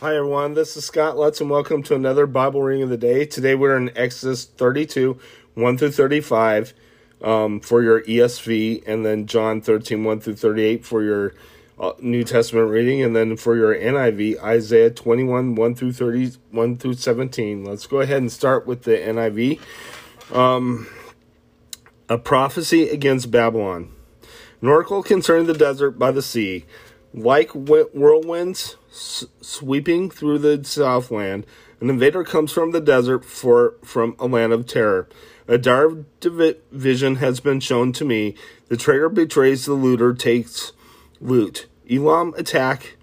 Hi, everyone. This is Scott Lutz, and welcome to another Bible reading of the day. Today we're in Exodus 32, 1 through 35 um, for your ESV, and then John 13, 1 through 38 for your uh, New Testament reading, and then for your NIV, Isaiah 21, 1 through 30, 1 through 17. Let's go ahead and start with the NIV. Um, a prophecy against Babylon. An oracle concerning the desert by the sea. Like whirlwinds sweeping through the southland, an invader comes from the desert for from a land of terror. A dark vision has been shown to me. The traitor betrays the looter, takes loot. Elam attack.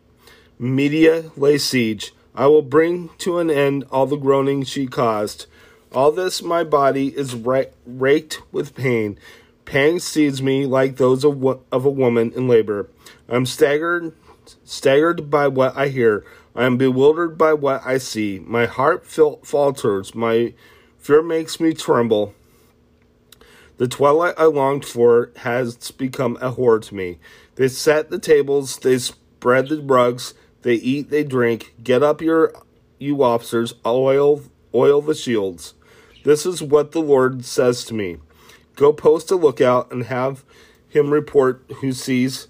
Media lay siege. I will bring to an end all the groaning she caused. All this my body is raked with pain. Pangs seize me like those of, of a woman in labor. I'm staggered, staggered by what I hear. I am bewildered by what I see. My heart falters. My fear makes me tremble. The twilight I longed for has become a horror to me. They set the tables, they spread the rugs, they eat, they drink. Get up, your you officers, oil, oil the shields. This is what the Lord says to me. Go post a lookout and have him report who sees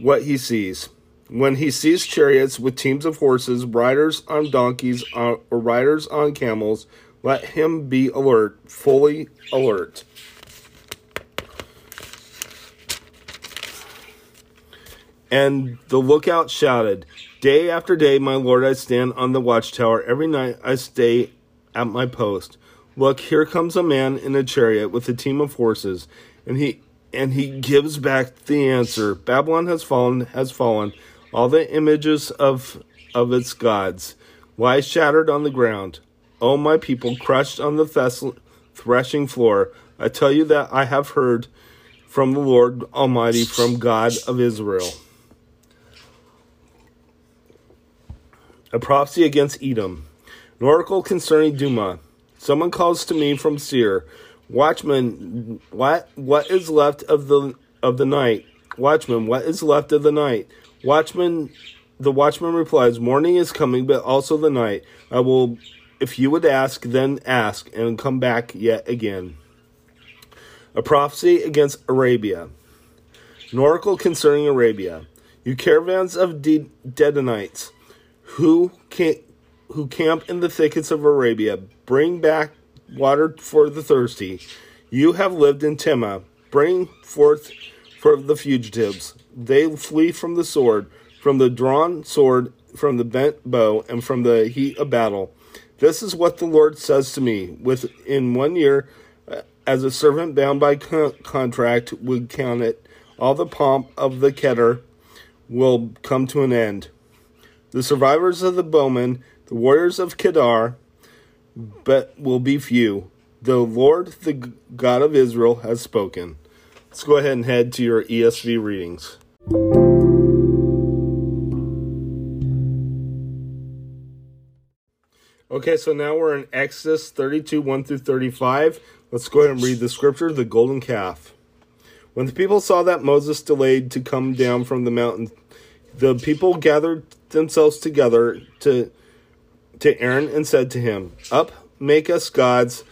what he sees. When he sees chariots with teams of horses, riders on donkeys, uh, or riders on camels, let him be alert, fully alert. And the lookout shouted, Day after day, my lord, I stand on the watchtower. Every night I stay at my post. Look, here comes a man in a chariot with a team of horses, and he and he gives back the answer. Babylon has fallen, has fallen. All the images of of its gods lie shattered on the ground. Oh, my people, crushed on the threshing floor, I tell you that I have heard from the Lord Almighty, from God of Israel. A prophecy against Edom. An oracle concerning Dumah. Someone calls to me from Seir, Watchman, what what is left of the of the night? Watchman, what is left of the night? Watchman, the watchman replies, Morning is coming, but also the night. I will, if you would ask, then ask, and come back yet again. A prophecy against Arabia. An oracle concerning Arabia. You caravans of De- Dedanites, who can who camp in the thickets of Arabia, bring back water for the thirsty. You have lived in Tema. Bring forth for the fugitives. They flee from the sword, from the drawn sword, from the bent bow, and from the heat of battle. This is what the Lord says to me. Within one year, uh, as a servant bound by con- contract would count it, all the pomp of the Kedar will come to an end. The survivors of the bowmen the warriors of Kedar, but will be few. The Lord, the God of Israel, has spoken. Let's go ahead and head to your ESV readings. Okay, so now we're in Exodus 32 1 through 35. Let's go ahead and read the scripture the golden calf. When the people saw that Moses delayed to come down from the mountain, the people gathered themselves together to to Aaron and said to him, Up, make us gods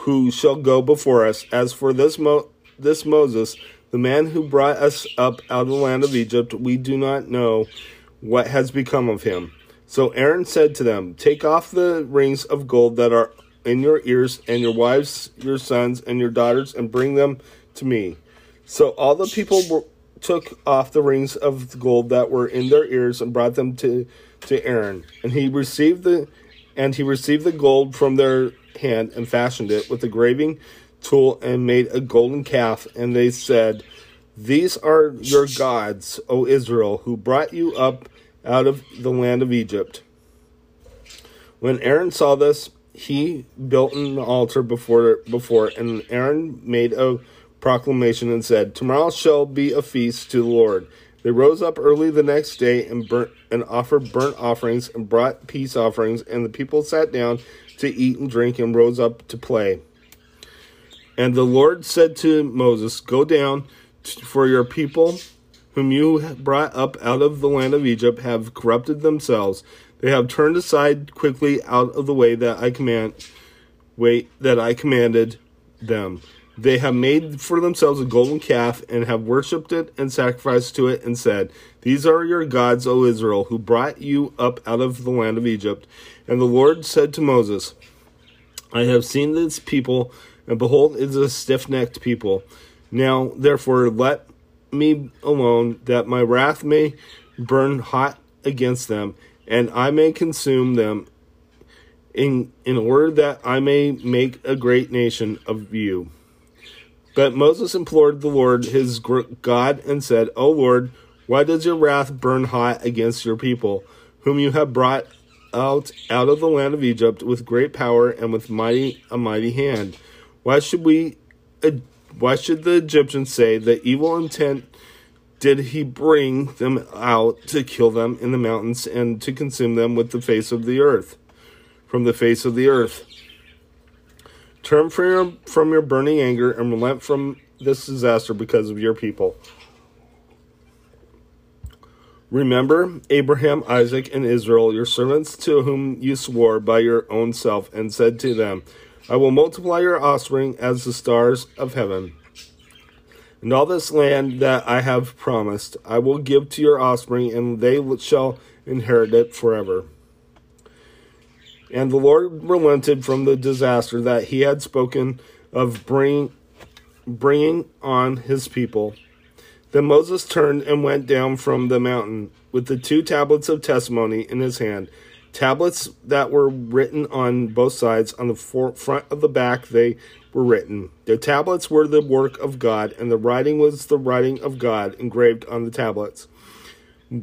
who shall go before us. As for this, Mo- this Moses, the man who brought us up out of the land of Egypt, we do not know what has become of him. So Aaron said to them, Take off the rings of gold that are in your ears, and your wives, your sons, and your daughters, and bring them to me. So all the people were, took off the rings of gold that were in their ears and brought them to to Aaron, and he received the and he received the gold from their hand and fashioned it with a graving tool and made a golden calf. And they said, These are your gods, O Israel, who brought you up out of the land of Egypt. When Aaron saw this, he built an altar before before, and Aaron made a proclamation and said, Tomorrow shall be a feast to the Lord. They rose up early the next day and burnt and offered burnt offerings and brought peace offerings, and the people sat down to eat and drink and rose up to play. And the Lord said to Moses, Go down, for your people, whom you brought up out of the land of Egypt, have corrupted themselves. They have turned aside quickly out of the way that I command way that I commanded them. They have made for themselves a golden calf and have worshipped it and sacrificed to it and said, These are your gods, O Israel, who brought you up out of the land of Egypt. And the Lord said to Moses, I have seen this people, and behold, it is a stiff necked people. Now, therefore, let me alone, that my wrath may burn hot against them, and I may consume them, in, in order that I may make a great nation of you. But Moses implored the Lord his God and said, O Lord, why does your wrath burn hot against your people, whom you have brought out out of the land of Egypt with great power and with mighty a mighty hand? Why should we uh, why should the Egyptians say that evil intent did he bring them out to kill them in the mountains and to consume them with the face of the earth from the face of the earth? Turn from your, from your burning anger and relent from this disaster because of your people. Remember Abraham, Isaac, and Israel, your servants to whom you swore by your own self, and said to them, I will multiply your offspring as the stars of heaven. And all this land that I have promised, I will give to your offspring, and they shall inherit it forever. And the Lord relented from the disaster that he had spoken of bring, bringing on his people. Then Moses turned and went down from the mountain with the two tablets of testimony in his hand, tablets that were written on both sides. On the front of the back, they were written. The tablets were the work of God, and the writing was the writing of God engraved on the tablets.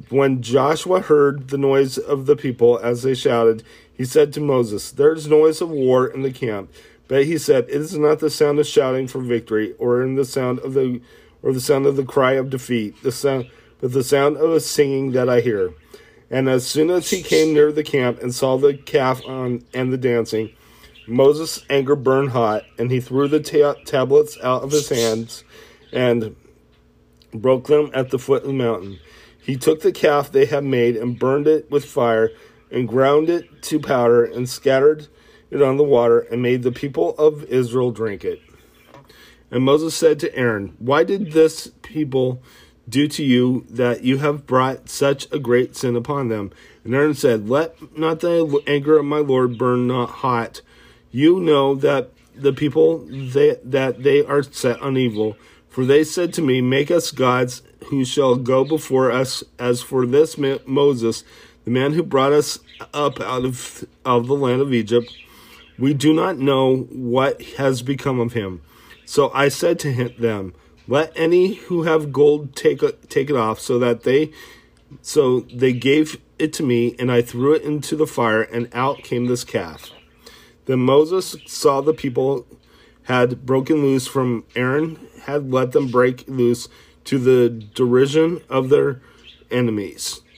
When Joshua heard the noise of the people as they shouted, he said to Moses, There is noise of war in the camp. But he said, It is not the sound of shouting for victory, or in the sound of the or the sound of the cry of defeat, the sound but the sound of a singing that I hear. And as soon as he came near the camp and saw the calf on and the dancing, Moses' anger burned hot, and he threw the ta- tablets out of his hands and broke them at the foot of the mountain. He took the calf they had made and burned it with fire and ground it to powder and scattered it on the water and made the people of Israel drink it. And Moses said to Aaron, Why did this people do to you that you have brought such a great sin upon them? And Aaron said, Let not the anger of my Lord burn not hot. You know that the people they, that they are set on evil. For they said to me, Make us gods who shall go before us. As for this Moses, the man who brought us up out of, of the land of Egypt, we do not know what has become of him. So I said to him, them, Let any who have gold take, take it off, so that they so they gave it to me, and I threw it into the fire, and out came this calf. Then Moses saw the people had broken loose from Aaron, had let them break loose to the derision of their enemies.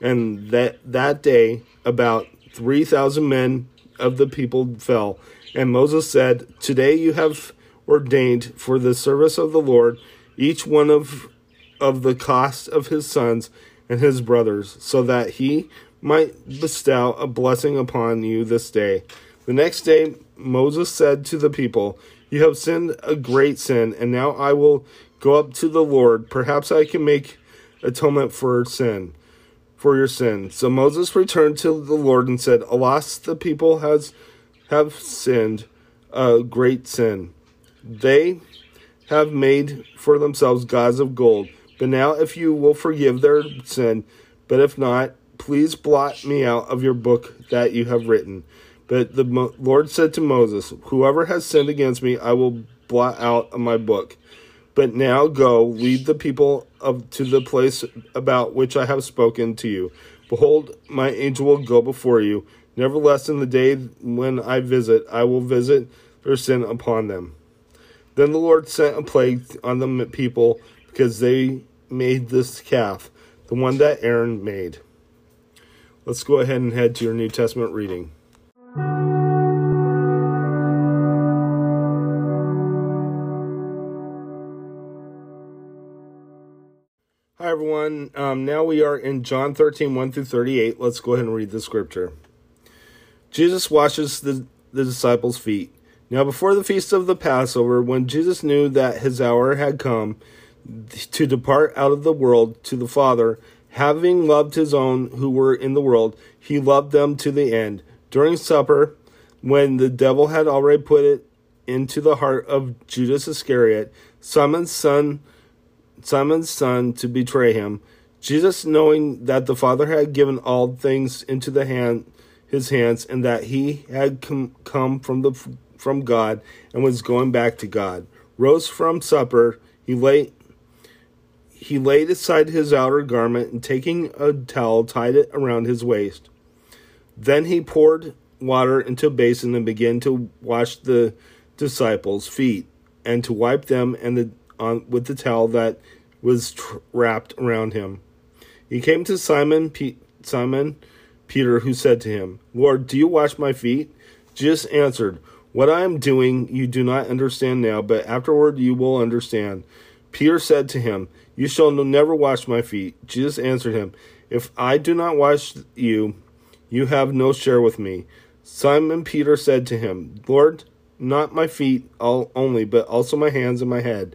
And that that day about three thousand men of the people fell. And Moses said, Today you have ordained for the service of the Lord each one of of the cost of his sons and his brothers, so that he might bestow a blessing upon you this day. The next day Moses said to the people, You have sinned a great sin, and now I will go up to the Lord. Perhaps I can make atonement for sin for your sin. So Moses returned to the Lord and said, Alas, the people has have sinned a great sin. They have made for themselves gods of gold. But now if you will forgive their sin, but if not, please blot me out of your book that you have written. But the Lord said to Moses, Whoever has sinned against me, I will blot out of my book. But now go, lead the people of, to the place about which I have spoken to you. Behold, my angel will go before you. Nevertheless, in the day when I visit, I will visit their sin upon them. Then the Lord sent a plague on the people because they made this calf, the one that Aaron made. Let's go ahead and head to your New Testament reading. Everyone. Um, now we are in John 13, 1 through 38. Let's go ahead and read the scripture. Jesus washes the, the disciples' feet. Now, before the feast of the Passover, when Jesus knew that his hour had come to depart out of the world to the Father, having loved his own who were in the world, he loved them to the end. During supper, when the devil had already put it into the heart of Judas Iscariot, Simon's son, Simon's son to betray him. Jesus, knowing that the Father had given all things into the hand, his hands, and that he had com- come from the from God and was going back to God, rose from supper. He lay he laid aside his outer garment and taking a towel tied it around his waist. Then he poured water into a basin and began to wash the disciples' feet and to wipe them and the on with the towel that was wrapped around him. He came to Simon, P- Simon Peter, who said to him, Lord, do you wash my feet? Jesus answered, What I am doing you do not understand now, but afterward you will understand. Peter said to him, You shall never wash my feet. Jesus answered him, If I do not wash you, you have no share with me. Simon Peter said to him, Lord, not my feet only, but also my hands and my head.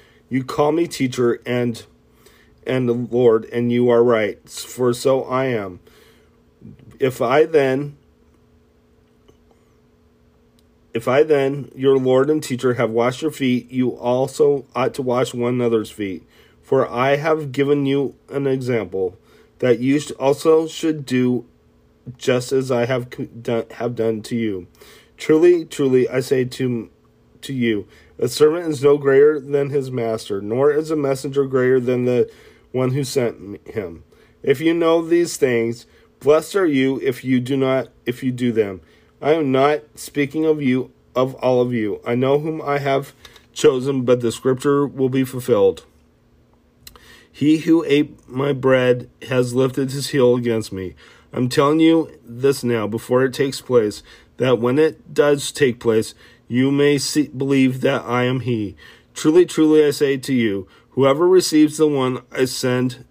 You call me teacher and and the Lord, and you are right, for so I am. If I then if I then, your Lord and teacher, have washed your feet, you also ought to wash one another's feet. For I have given you an example, that you also should do just as I have done, have done to you. Truly, truly, I say to to you, a servant is no greater than his master, nor is a messenger greater than the one who sent him. If you know these things, blessed are you if you do not if you do them. I am not speaking of you of all of you. I know whom I have chosen, but the scripture will be fulfilled. He who ate my bread has lifted his heel against me. I'm telling you this now before it takes place, that when it does take place, you may see, believe that I am he. Truly, truly, I say to you, whoever receives the one I send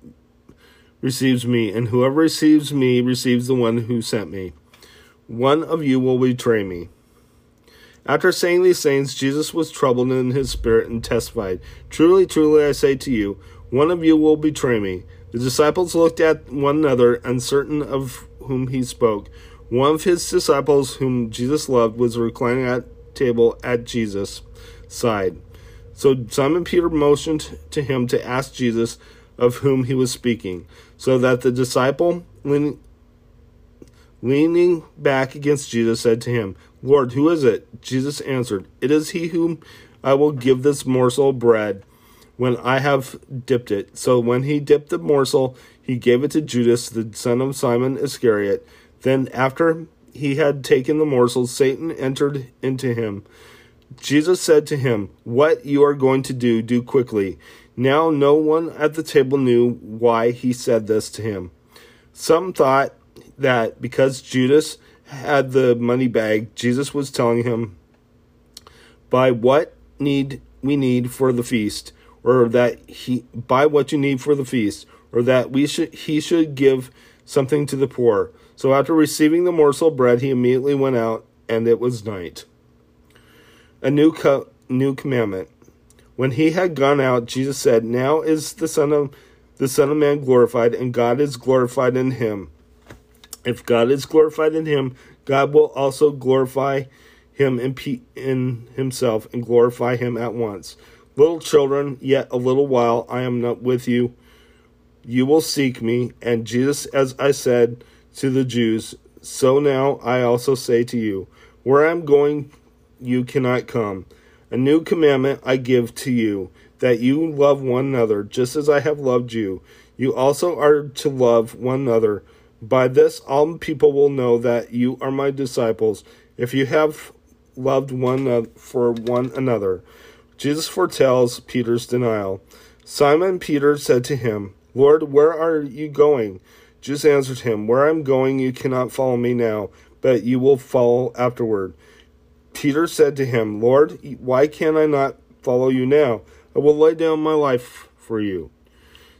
receives me, and whoever receives me receives the one who sent me. One of you will betray me. After saying these things, Jesus was troubled in his spirit and testified, Truly, truly, I say to you, one of you will betray me. The disciples looked at one another, uncertain of whom he spoke. One of his disciples, whom Jesus loved, was reclining at table at Jesus' side. So Simon Peter motioned to him to ask Jesus of whom he was speaking, so that the disciple, leaning, leaning back against Jesus, said to him, Lord, who is it? Jesus answered, It is he whom I will give this morsel of bread when I have dipped it. So when he dipped the morsel, he gave it to Judas, the son of Simon Iscariot. Then, after he had taken the morsel, Satan entered into him. Jesus said to him, What you are going to do, do quickly. Now no one at the table knew why he said this to him. Some thought that because Judas had the money bag, Jesus was telling him, By what need we need for the feast, or that he buy what you need for the feast, or that we should he should give something to the poor. So after receiving the morsel of bread, he immediately went out, and it was night. A new co- new commandment. When he had gone out, Jesus said, "Now is the Son of the Son of Man glorified, and God is glorified in him. If God is glorified in him, God will also glorify him in, in himself and glorify him at once. Little children, yet a little while I am not with you. You will seek me, and Jesus, as I said to the Jews, so now I also say to you, where I am going, you cannot come. A new commandment I give to you, that you love one another, just as I have loved you. You also are to love one another. By this, all people will know that you are my disciples, if you have loved one uh, for one another. Jesus foretells Peter's denial. Simon Peter said to him, Lord, where are you going? Jesus answered him, Where I am going, you cannot follow me now, but you will follow afterward. Peter said to him, Lord, why can I not follow you now? I will lay down my life for you.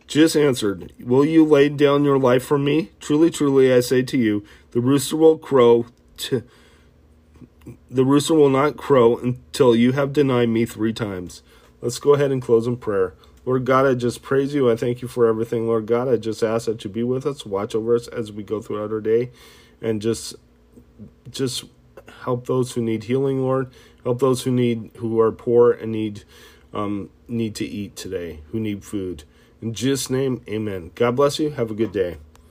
Jesus answered, Will you lay down your life for me? Truly, truly, I say to you, the rooster will crow the rooster will not crow until you have denied me three times. Let's go ahead and close in prayer. Lord God, I just praise you. I thank you for everything. Lord God, I just ask that you be with us, watch over us as we go throughout our day, and just just help those who need healing, Lord. Help those who need who are poor and need um, need to eat today, who need food. In Jesus' name, amen. God bless you. Have a good day.